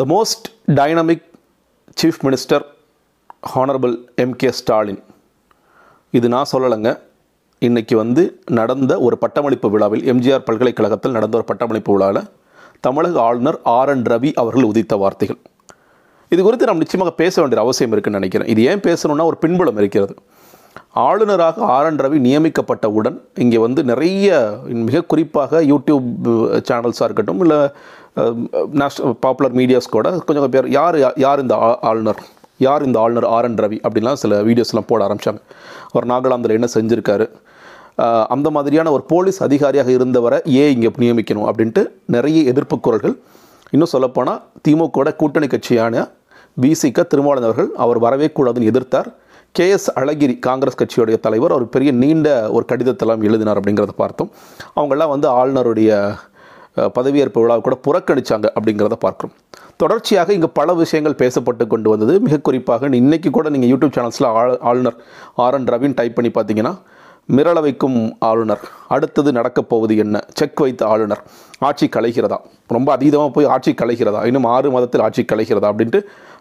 The most dynamic chief minister honourable M K Stalin இது நான் சொல்லலைங்க. இன்னைக்கு வந்து நடந்த ஒரு பட்டமளிப்பு விழாவில் எம்ஜிஆர் பல்கலைக்கழகத்தில் நடந்த ஒரு பட்டமளிப்பு விழாவில் தமிழக ஆளுநர் ஆர் என் ரவி அவர்கள் உதித்த வார்த்தைகள். இது குறித்து நாம் நிச்சயமாக பேச வேண்டிய அவசியம் இருக்குன்னு நினைக்கிறேன். இது ஏன் பேசணும்னா ஒரு பின்புலம் இருக்கிறது. ஆளுநராக ஆர் என் ரவி நியமிக்கப்பட்டவுடன் இங்கே வந்து நிறைய மிக குறிப்பாக யூடியூப் சேனல்ஸாக இருக்கட்டும் இல்லை நேஷனல் பாப்புலர் மீடியாஸ் கூட கொஞ்சம் பேர் யார் யார் இந்த ஆளுநர்? யார் இந்த ஆளுநர் ஆர் என் ரவி? அப்படின்லாம் சில வீடியோஸ்லாம் போட ஆரம்பித்தாங்க அவர் நாகாலாந்தில் என்ன செஞ்சுருக்காரு? அந்த மாதிரியான ஒரு போலீஸ் அதிகாரியாக இருந்தவரை ஏன் இங்கே நியமிக்கணும் அப்படின்ட்டு நிறைய எதிர்ப்பு குரல்கள். இன்னும் சொல்லப்போனால் திமுகவோட கூட்டணி கட்சியான பிசிக திருமாவளவர்கள் அவர் வரவே கூடாதுன்னு எதிர்த்தார். கே எஸ் அழகிரி காங்கிரஸ் கட்சியுடைய தலைவர் அவர் பெரிய நீண்ட ஒரு கடிதத்தெல்லாம் எழுதினார் அப்படிங்கிறத பார்த்தோம். அவங்கெல்லாம் வந்து ஆளுநருடைய பதவியேற்பு விழாவை கூட புறக்கணிச்சாங்க அப்படிங்கிறத பார்க்குறோம். தொடர்ச்சியாக இங்கே பல விஷயங்கள் பேசப்பட்டு கொண்டு வந்தது. மிக குறிப்பாக இன்றைக்கி கூட நீங்கள் யூடியூப் சேனல்ஸில் ஆள் ஆளுநர் ஆர் என் ரவின்னு டைப் பண்ணி பார்த்தீங்கன்னா மிரள வைக்கும் ஆளுநர் அடுத்தது நடக்கப் போவது என்ன? செக் வைத்த ஆளுநர் ஆட்சி கலைகிறதா? ரொம்ப அதீதமாக போய் ஆட்சி கலைகிறதா? இன்னும் ஆறு மாதத்தில் ஆட்சி கலைகிறதா? அப்படின்ட்டு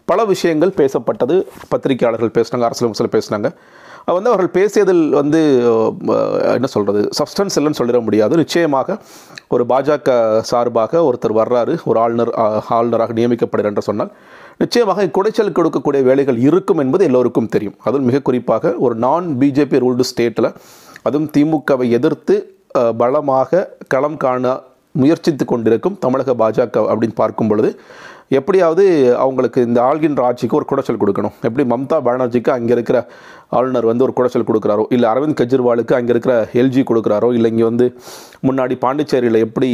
பல விஷயங்கள் பேசப்பட்டது. பத்திரிகையாளர்கள் பேசினாங்க அரசியல் விமர்சனம் பேசினாங்க. அது வந்து அவர்கள் பேசியதில் வந்து என்ன சொல்கிறது சப்ஸ்டன்ஸ் இல்லைன்னு சொல்லிட முடியாது. நிச்சயமாக ஒரு பாஜக சார்பாக ஒருத்தர் வர்றாரு ஒரு ஆளுநர் ஆளுநராக நியமிக்கப்படுகிறார் என்று சொன்னால் நிச்சயமாக குடைச்சல் கொடுக்கக்கூடிய வேலைகள் இருக்கும் என்பது எல்லோருக்கும் தெரியும். அதுவும் மிக குறிப்பாக ஒரு நான் பிஜேபி ரூல்டு ஸ்டேட்டில் அதுவும் திமுகவை எதிர்த்து பலமாக களம் காண முயற்சித்து கொண்டிருக்கும் தமிழக பாஜக அப்படின்னு பார்க்கும் பொழுது எப்படியாவது அவங்களுக்கு இந்த ஆள்கின்ற ஆட்சிக்கு ஒரு குடைச்சல் கொடுக்கணும். எப்படி மம்தா பானர்ஜிக்கு அங்கே இருக்கிற ஆளுநர் வந்து ஒரு குடைச்சல் கொடுக்குறாரோ இல்லை அரவிந்த் கெஜ்ரிவாலுக்கு அங்கே இருக்கிற எல்ஜி கொடுக்குறாரோ இல்லை இங்கே வந்து முன்னாடி பாண்டிச்சேரியில் எப்படி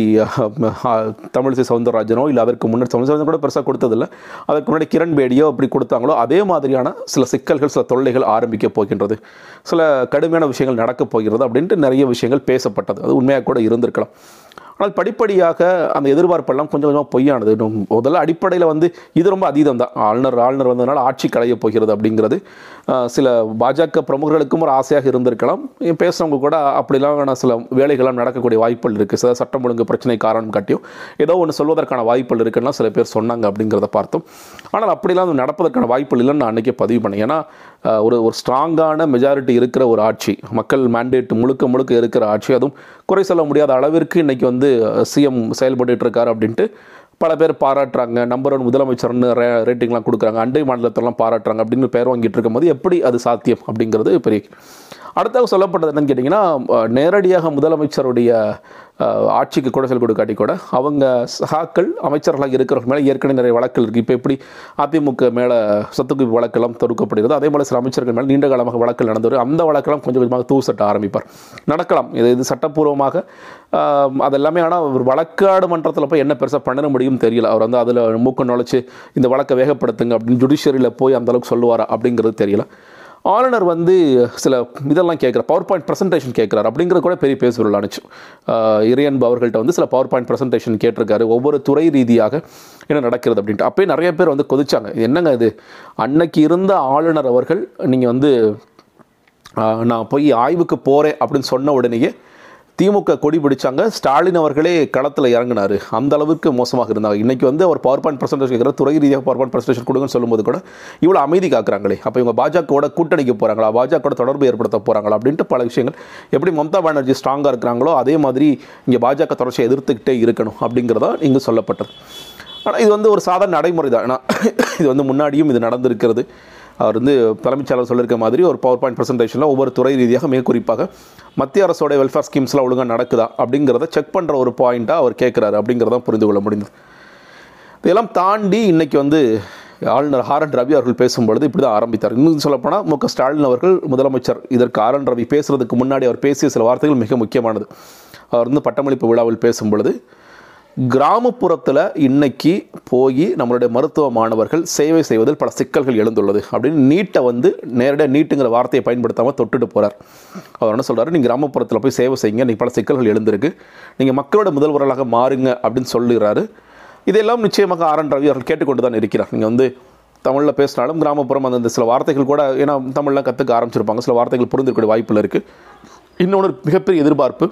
தமிழிசை சவுந்தரராஜனோ இல்லை அதற்கு முன்னாடி சவுந்தரராஜன் கூட பெருசாக கொடுத்ததில்ல. அதற்கு முன்னாடி கிரண் பேடியோ அப்படி கொடுத்தாங்களோ அதே மாதிரியான சில சிக்கல்கள் சில தொல்லைகள் ஆரம்பிக்க போகின்றது. சில கடுமையான விஷயங்கள் நடக்கப் போகிறது அப்படின்ட்டு நிறைய விஷயங்கள் பேசப்பட்டது. அது உண்மையாக கூட இருந்திருக்கலாம். ஆனால் படிப்படியாக அந்த எதிர்பார்ப்பெல்லாம் கொஞ்சம் கொஞ்சமாக பொய்யானது. இன்னும் முதல்ல அடிப்படையில் வந்து இது ரொம்ப அதீதம் தான். ஆளுநர் ஆளுநர் வந்ததுனால ஆட்சி களையப் போகிறது அப்படிங்கிறது. சில பாஜக பிரமுகர்களுக்கும் ஒரு ஆசையாக இருந்திருக்கலாம். பேசுகிறவங்க கூட அப்படிலாம் சில வேலைகள்லாம் நடக்கக்கூடிய வாய்ப்புகள் இருக்குது சில சட்டம் ஒழுங்கு பிரச்சனை காரணம் காட்டியும் ஏதோ ஒன்று சொல்வதற்கான வாய்ப்புகள் இருக்குன்னா சில பேர் சொன்னாங்க அப்படிங்கிறத பார்த்தோம். ஆனால் அப்படிலாம் நடப்பதற்கான வாய்ப்புகள் இல்லைன்னு நான் அன்றைக்கே பதிவு பண்ணேன். ஏன்னா ஒரு ஒரு ஸ்ட்ராங்கான மெஜாரிட்டி இருக்கிற ஒரு ஆட்சி மக்கள் மேண்டேட் முழுக்க முழுக்க இருக்கிற ஆட்சி அதுவும் குறை சொல்ல முடியாத அளவிற்கு இன்றைக்கி வந்து சிஎம் செயல்பட்டுருக்காரு அப்படின்ட்டு பல பேர் பாராட்டுறாங்க. நம்பர் ஒன் முதலமைச்சர்னு ரே ரேட்டிங்லாம் கொடுக்குறாங்க. அண்டை மாநிலத்திலலாம் பாராட்டுறாங்க அப்படின்னு பேர் வாங்கிட்டு இருக்கும்போது எப்படி அது சாத்தியம் அப்படிங்கிறது பெரிய அடுத்தாக சொல்லப்பட்டது என்னன்னு கேட்டிங்கன்னா நேரடியாக முதலமைச்சருடைய ஆட்சிக்கு ஆட்சிக்கு செல் கொடுக்காட்டி கூட அவங்க சகாக்கள் அமைச்சர்களாக இருக்கிறவங்க மேலே ஏற்கனவே நிறைய வழக்கில் இருக்குது இப்போ எப்படி அதிமுக மேலே சொத்துக்குவிப்பு வழக்கெல்லாம் தொடுக்கப்படுகிறது அதே போல் சில அமைச்சர்கள் மேலே நீண்ட காலமாக வழக்கில் நடந்து வரும். அந்த வழக்கெல்லாம் கொஞ்சம் கொஞ்சமாக தூசட்ட ஆரம்பிப்பார். நடக்கலாம். இது இது சட்டப்பூர்வமாக அதெல்லாமே ஆனால் ஒரு வழக்காடு மன்றத்தில் போய் என்ன பெருசாக பண்ண முடியும் தெரியல. அவர் வந்து அதில் மூக்க நுழைச்சி இந்த வழக்கை வேகப்படுத்துங்க அப்படின்னு ஜுடிஷியரியில் போய் அந்தளவுக்கு சொல்லுவாரா அப்படிங்கிறது தெரியல. ஆளுநர் வந்து சில இதெல்லாம் கேட்குற பவர் பாயிண்ட் ப்ரெசன்டேஷன் கேட்குறாரு அப்படிங்கிற கூட பெரிய பேசுபொருள் அனுச்சு இறையன்பு அவர்கள்ட்ட வந்து சில பவர் பாயிண்ட் ப்ரெசன்டேஷன் கேட்டிருக்காரு. ஒவ்வொரு துறை ரீதியாக என்ன நடக்கிறது அப்படின்ட்டு. அப்போயே நிறைய பேர் வந்து கொதிச்சாங்க. என்னங்க இது? அன்னைக்கு இருந்த ஆளுநர் அவர்கள் நீங்கள் வந்து நான் போய் ஆய்வுக்கு போகிறேன் அப்படின்னு சொன்ன உடனேயே திமுக கொடி பிடிச்சாங்க. ஸ்டாலின் அவர்களே களத்தில் இறங்கினார். அந்த அளவுக்கு மோசமாக இருந்தாங்க. இன்றைக்கி வந்து அவர் பவர் பாயிண்ட் பிரசன்டேஷன் கேட்குற துறை ரீதியாக பவர் பாயிண்ட் பிரசன்டேஷன் கொடுங்கன்னு சொல்லும்போது கூட இவ்வளோ அமைதி காக்குறாங்களே. அப்போ இவங்க பாஜகவோட கூட்டணிக்கு போகிறாங்களா பாஜகவோட தொடர்பு ஏற்படுத்த போகிறாங்களா அப்படின்ட்டு பல விஷயங்கள். எப்படி மம்தா பானர்ஜி ஸ்ட்ராங்காக இருக்கிறாங்களோ அதே மாதிரி இங்கே பாஜக தொடர்ச்சியை எதிர்த்துக்கிட்டே இருக்கணும் அப்படிங்கிறதா இங்கே சொல்லப்பட்டது. ஆனால் இது வந்து ஒரு சாதாரண நடைமுறை தான் ஏன்னா இது வந்து முன்னாடியும் இது நடந்திருக்கிறது. அவர் வந்து தலைமைச் செயலர் சொல்லியிருக்க மாதிரி ஒரு பவர் பாயிண்ட் ப்ரெசன்டேஷனில் ஒவ்வொரு துறை ரீதியாக மிக குறிப்பாக மத்திய அரசோட வெல்ஃபேர் ஸ்கீம்ஸ்லாம் ஒழுங்காக நடக்குதா அப்படிங்கிறத செக் பண்ணுற ஒரு பாயிண்ட்டாக அவர் கேட்குறாரு அப்படிங்கிறத புரிந்து கொள்ள முடிந்தது. இதெல்லாம் தாண்டி இன்னைக்கு வந்து ஆளுநர் ஆர் என் ரவி அவர்கள் பேசும்பொழுது இப்படி தான் ஆரம்பித்தார். இன்னும் சொல்லப்போனால் மு க ஸ்டாலின் அவர்கள் முதலமைச்சர். இதற்கு ஆர் என் ரவி பேசுறதுக்கு முன்னாடி அவர் பேசிய சில வார்த்தைகள் மிக முக்கியமானது. அவர் வந்து பட்டமளிப்பு விழாவில் பேசும்பொழுது கிராமப்புறத்தில் இன்னைக்கு போய் நம்மளுடைய மருத்துவ மாணவர்கள் சேவை செய்வதில் பல சிக்கல்கள் எழுந்துள்ளது அப்படின்னு நீட்டை வந்து நேரடியாக நீட்டுங்கிற வார்த்தையை பயன்படுத்தாமல் தொட்டுட்டு போகிறார் அவர் என்ன சொல்கிறார் நீங்கள் கிராமப்புறத்தில் போய் சேவை செய்யுங்க நீங்கள் பல சிக்கல்கள் எழுந்திருக்கு. நீங்கள் மக்களோட முதல்வர்களாக மாறுங்க அப்படின்னு சொல்லுகிறாரு. இதெல்லாம் நிச்சயமாக ஆர் என் ரவி அவர்கள் கேட்டுக்கொண்டு தான் இருக்கிறார். நீங்கள் வந்து தமிழில் பேசினாலும் கிராமப்புறம் அந்த சில வார்த்தைகள் கூட ஏன்னா தமிழ்லாம் கற்றுக்க ஆரம்பிச்சிருப்பாங்க. சில வார்த்தைகள் புரிந்திருக்கக்கூடிய வாய்ப்பில் இருக்குது இன்னொன்று மிகப்பெரிய எதிர்பார்ப்பு.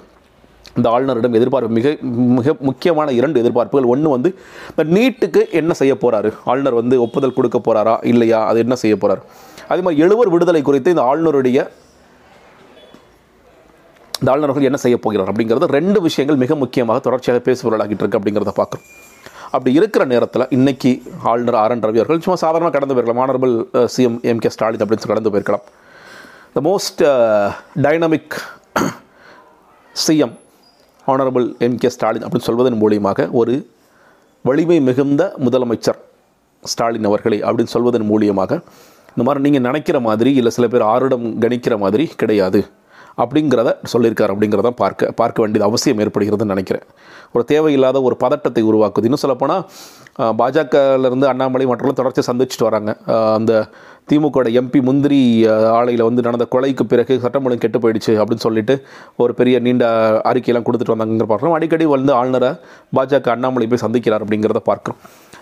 இந்த ஆளுநரிடம் எதிர்பார்ப்பு மிக மிக முக்கியமான இரண்டு எதிர்பார்ப்புகள். ஒன்று வந்து இந்த நீட்டுக்கு என்ன செய்ய போகிறாரு ஆளுநர் வந்து ஒப்புதல் கொடுக்க போகிறாரா இல்லையா? அது என்ன செய்ய போகிறார் அதே மாதிரி எழுவர் விடுதலை குறித்து இந்த ஆளுநருடைய இந்த ஆளுநர்கள் என்ன செய்ய போகிறார் அப்படிங்கிறது ரெண்டு விஷயங்கள் மிக முக்கியமாக தொடர்ச்சியாக பேசுபொருளாகிட்டு இருக்கு அப்படிங்கிறத பார்க்குறோம். அப்படி இருக்கிற நேரத்தில் இன்னைக்கு ஆளுநர் ஆர் என் ரவி அவர்கள் சும்மா சாதாரணமாக கடந்து போயிருக்கலாம். Honourable CM M K Stalin அப்படின்னு சொல்லி கடந்து போயிருக்கலாம். The most dynamic CM honourable M K Stalin அப்படின்னு சொல்வதன் மூலியமாக ஒரு வலிமை மிகுந்த முதலமைச்சர் ஸ்டாலின் அவர்களை அப்படின்னு சொல்வதன் மூலியமாக இந்த மாதிரி நீங்கள் நினைக்கிற மாதிரி இல்லை சில பேர் ஆருடம் கணிக்கிற மாதிரி கிடையாது. அப்படிங்கிறத சொல்லியிருக்கார் அப்படிங்கிறத பார்க்க பார்க்க வேண்டியது அவசியம் ஏற்படுகிறதுன்னு நினைக்கிறேன். ஒரு தேவையில்லாத ஒரு பதட்டத்தை உருவாக்குது. இன்னும் சொல்லப்போனால் பாஜகலேருந்து அண்ணாமலை மற்றவர்களும் தொடர்ச்சியாக சந்திச்சுட்டு வராங்க. அந்த திமுகவோட எம்பி முந்திரி ஆலையில் வந்து நடந்த கொலைக்கு பிறகு சட்டம் ஒழுங்கு கெட்டு போயிடுச்சு அப்படின்னு சொல்லிட்டு ஒரு பெரிய நீண்ட அறிக்கையெல்லாம் கொடுத்துட்டு வந்தாங்கிற பார்க்குறோம். அடிக்கடி வந்து ஆளுநரை பாஜக அண்ணாமலை போய் சந்திக்கிறார் அப்படிங்கிறத பார்க்குறோம்.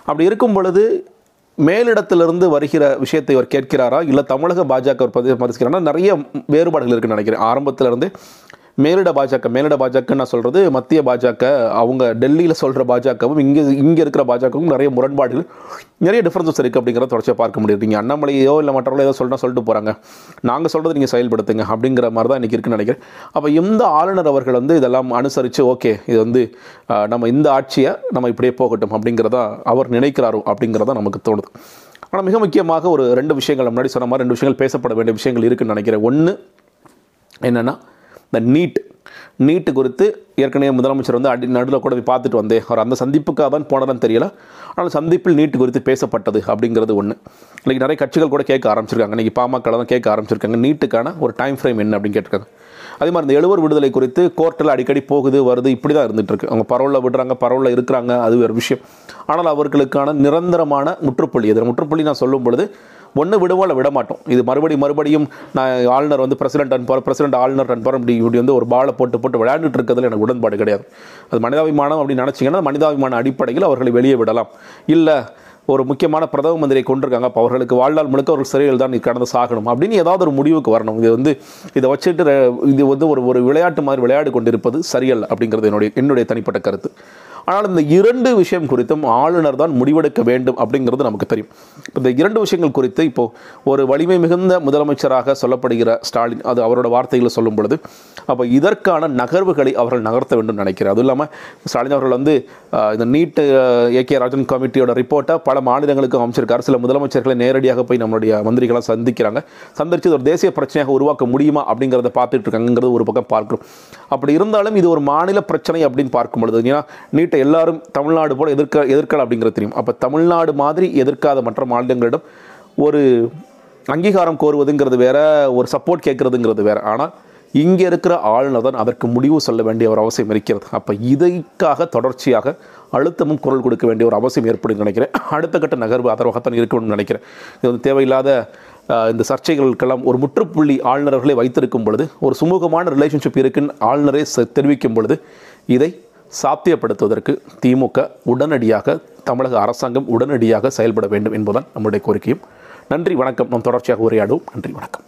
அப்படி இருக்கும் பொழுது மேலிடத்திலிருந்து வருகிற விஷயத்தை அவர் கேட்கிறாரா? இல்லை தமிழக பாஜக அவர் பதிவு மதிக்கிறாரா நிறைய வேறுபாடுகள் இருக்குன்னு நினைக்கிறேன். ஆரம்பத்திலிருந்து மேலிட பாஜக மேலிட பாஜக நான் சொல்கிறது மத்திய பாஜக அவங்க டெல்லியில் சொல்கிற பாஜகவும் இங்கே இங்கே இருக்கிற பாஜகவும் நிறைய முரண்பாடுகள் நிறைய டிஃப்ரென்சஸ் இருக்குது அப்படிங்கிறத தொடர்ச்சியாக பார்க்க முடியுது நீங்கள் அண்ணாமலையோ இல்லை மற்றவர்களோ ஏதோ சொல்லினா சொல்லிட்டு போகிறாங்க நாங்கள் சொல்கிறது நீங்கள் செயல்படுத்துங்க அப்படிங்கிற மாதிரி தான் இன்றைக்கி இருக்குன்னு நினைக்கிறேன். அப்போ இந்த ஆளுநர் அவர்கள் வந்து இதெல்லாம் அனுசரித்து ஓகே இது வந்து நம்ம இந்த ஆட்சியை நம்ம இப்படியே போகட்டும் அப்படிங்கிறதா அவர் நினைக்கிறாரோ அப்படிங்கிறதா நமக்கு தோணுது. ஆனால் மிக முக்கியமாக ஒரு ரெண்டு விஷயங்கள் முன்னாடி சொன்ன மாதிரி ரெண்டு விஷயங்கள் பேசப்பட வேண்டிய விஷயங்கள் இருக்குன்னு நினைக்கிறேன். ஒன்று என்னென்னா இந்த நீட் நீட்டு குறித்து ஏற்கனவே முதலமைச்சர் வந்து அடி நடுவில் கூட போய் பார்த்துட்டு வந்தேன் அவர் அந்த சந்திப்புக்காக தான் போனதான்னு தெரியல. ஆனால் சந்திப்பில் நீட்டு குறித்து பேசப்பட்டது அப்படிங்கிறது ஒன்று இன்றைக்கி நிறைய கட்சிகள் கூட கேட்க ஆரம்பிச்சிருக்காங்க. இன்றைக்கி பாமக தான் கேட்க ஆரம்பிச்சிருக்காங்க. நீட்டுக்கான ஒரு டைம் ஃப்ரேம் என்ன அப்படின்னு கேட்டிருக்காங்க. அதே மாதிரி இந்த எழுவர் விடுதலை குறித்து கோர்ட்டில் அடிக்கடி போகுது வருது இப்படி தான் இருந்துகிட்ருக்கு அவங்க பரவலில் விடுறாங்க பரவலில் இருக்கிறாங்க அது ஒரு விஷயம். ஆனால் அவர்களுக்கான நிரந்தரமான முற்றுப்புள்ளி இது முற்றுப்புள்ளி நான் சொல்லும் பொழுது ஒன்று விடுவோம் இல்லை விட மாட்டோம். இது மறுபடியும் மறுபடியும் நான் ஆளுநர் வந்து பிரசிடென்ட் அனுப்பார் பிரசிடென்ட் ஆளுநர் அனுப்பார் இப்படி இப்படி வந்து ஒரு பாலை போட்டு போட்டு விளையாண்டுட்டு இருக்கிறதுல எனக்கு உடன்பாடு கிடையாது. அது மனிதாபிமானம் அப்படின்னு நினச்சிங்கன்னா மனிதாபிமான அடிப்படையில் அவர்களை வெளியே விடலாம். இல்லை ஒரு முக்கியமான பிரதம மந்திரியை கொண்டிருக்காங்க. அப்போ அவர்களுக்கு வாழ்நாள் முழுக்க அவர்கள் சிறையில் தான் கடந்து சாகணும். அப்படின்னு ஏதாவது ஒரு முடிவுக்கு வரணும். இது வந்து இதை வச்சுட்டு இது வந்து ஒரு ஒரு விளையாட்டு மாதிரி விளையாடி கொண்டிருப்பது சரியல்ல அப்படிங்கிறது என்னுடைய என்னுடைய தனிப்பட்ட கருத்து. ஆனால் இந்த இரண்டு விஷயம் குறித்தும் ஆளுநர் தான் முடிவெடுக்க வேண்டும் அப்படிங்கிறது நமக்கு தெரியும். இந்த இரண்டு விஷயங்கள் குறித்து இப்போ ஒரு வலிமை மிகுந்த முதலமைச்சராக சொல்லப்படுகிற ஸ்டாலின் அது அவரோட வார்த்தைகளை சொல்லும் பொழுது அப்போ இதற்கான நகர்வுகளை அவர்கள் நகர்த்த வேண்டும் நினைக்கிறேன் அதுவும் இல்லாமல் ஸ்டாலின் அவர்கள் வந்து இந்த நீட்டு ஏ கே ராஜன் கமிட்டியோட ரிப்போர்ட்டை பல மாநிலங்களுக்கு அமைச்சிருக்கார். சில முதலமைச்சர்களை நேரடியாக போய் நம்மளுடைய மந்திரிகளாக சந்திக்கிறாங்க. சந்திச்சு ஒரு தேசிய பிரச்சனையாக உருவாக்க முடியுமா அப்படிங்கிறத பார்த்துட்டு இருக்காங்கிறது ஒரு பக்கம் பார்க்கிறோம். அப்படி இருந்தாலும் இது ஒரு மாநில பிரச்சனை அப்படின்னு பார்க்கும் பொழுது ஏன்னா கிட்ட எல்லாரும் தமிழ்நாடு போல் எதிர்க்க எதிர்க்கலாம் அப்படிங்கிறது தெரியும். அப்போ தமிழ்நாடு மாதிரி எதிர்க்காத மற்ற மாநிலங்களிடம் ஒரு அங்கீகாரம் கோருவதுங்கிறது வேற ஒரு சப்போர்ட் கேட்குறதுங்கிறது வேற. ஆனால் இங்கே இருக்கிற ஆளுநர் தான் அதற்கு முடிவு சொல்ல வேண்டிய ஒரு அவசியம் இருக்கிறது. அப்போ இதைக்காக தொடர்ச்சியாக அழுத்தமும் குரல் கொடுக்க வேண்டிய ஒரு அவசியம் ஏற்படும் நினைக்கிறேன். அடுத்த கட்ட நகர்வு ஆதரவாகத்தான் இருக்கணும்னு நினைக்கிறேன். இது வந்து தேவையில்லாத இந்த சர்ச்சைகளுக்கெல்லாம் ஒரு முற்றுப்புள்ளி ஆளுநர்களை வைத்திருக்கும் பொழுது ஒரு சுமூகமான ரிலேஷன்ஷிப் இருக்குன்னு ஆளுநரே செ- தெரிவிக்கும் பொழுது இதை சாத்தியப்படுத்துவதற்கு திமுக உடனடியாக தமிழக அரசாங்கம் உடனடியாக செயல்பட வேண்டும் என்பதுதான் நம்முடைய கோரிக்கையும். நன்றி வணக்கம். நாம் தொடர்ச்சியாக உரையாடுவோம். நன்றி வணக்கம்.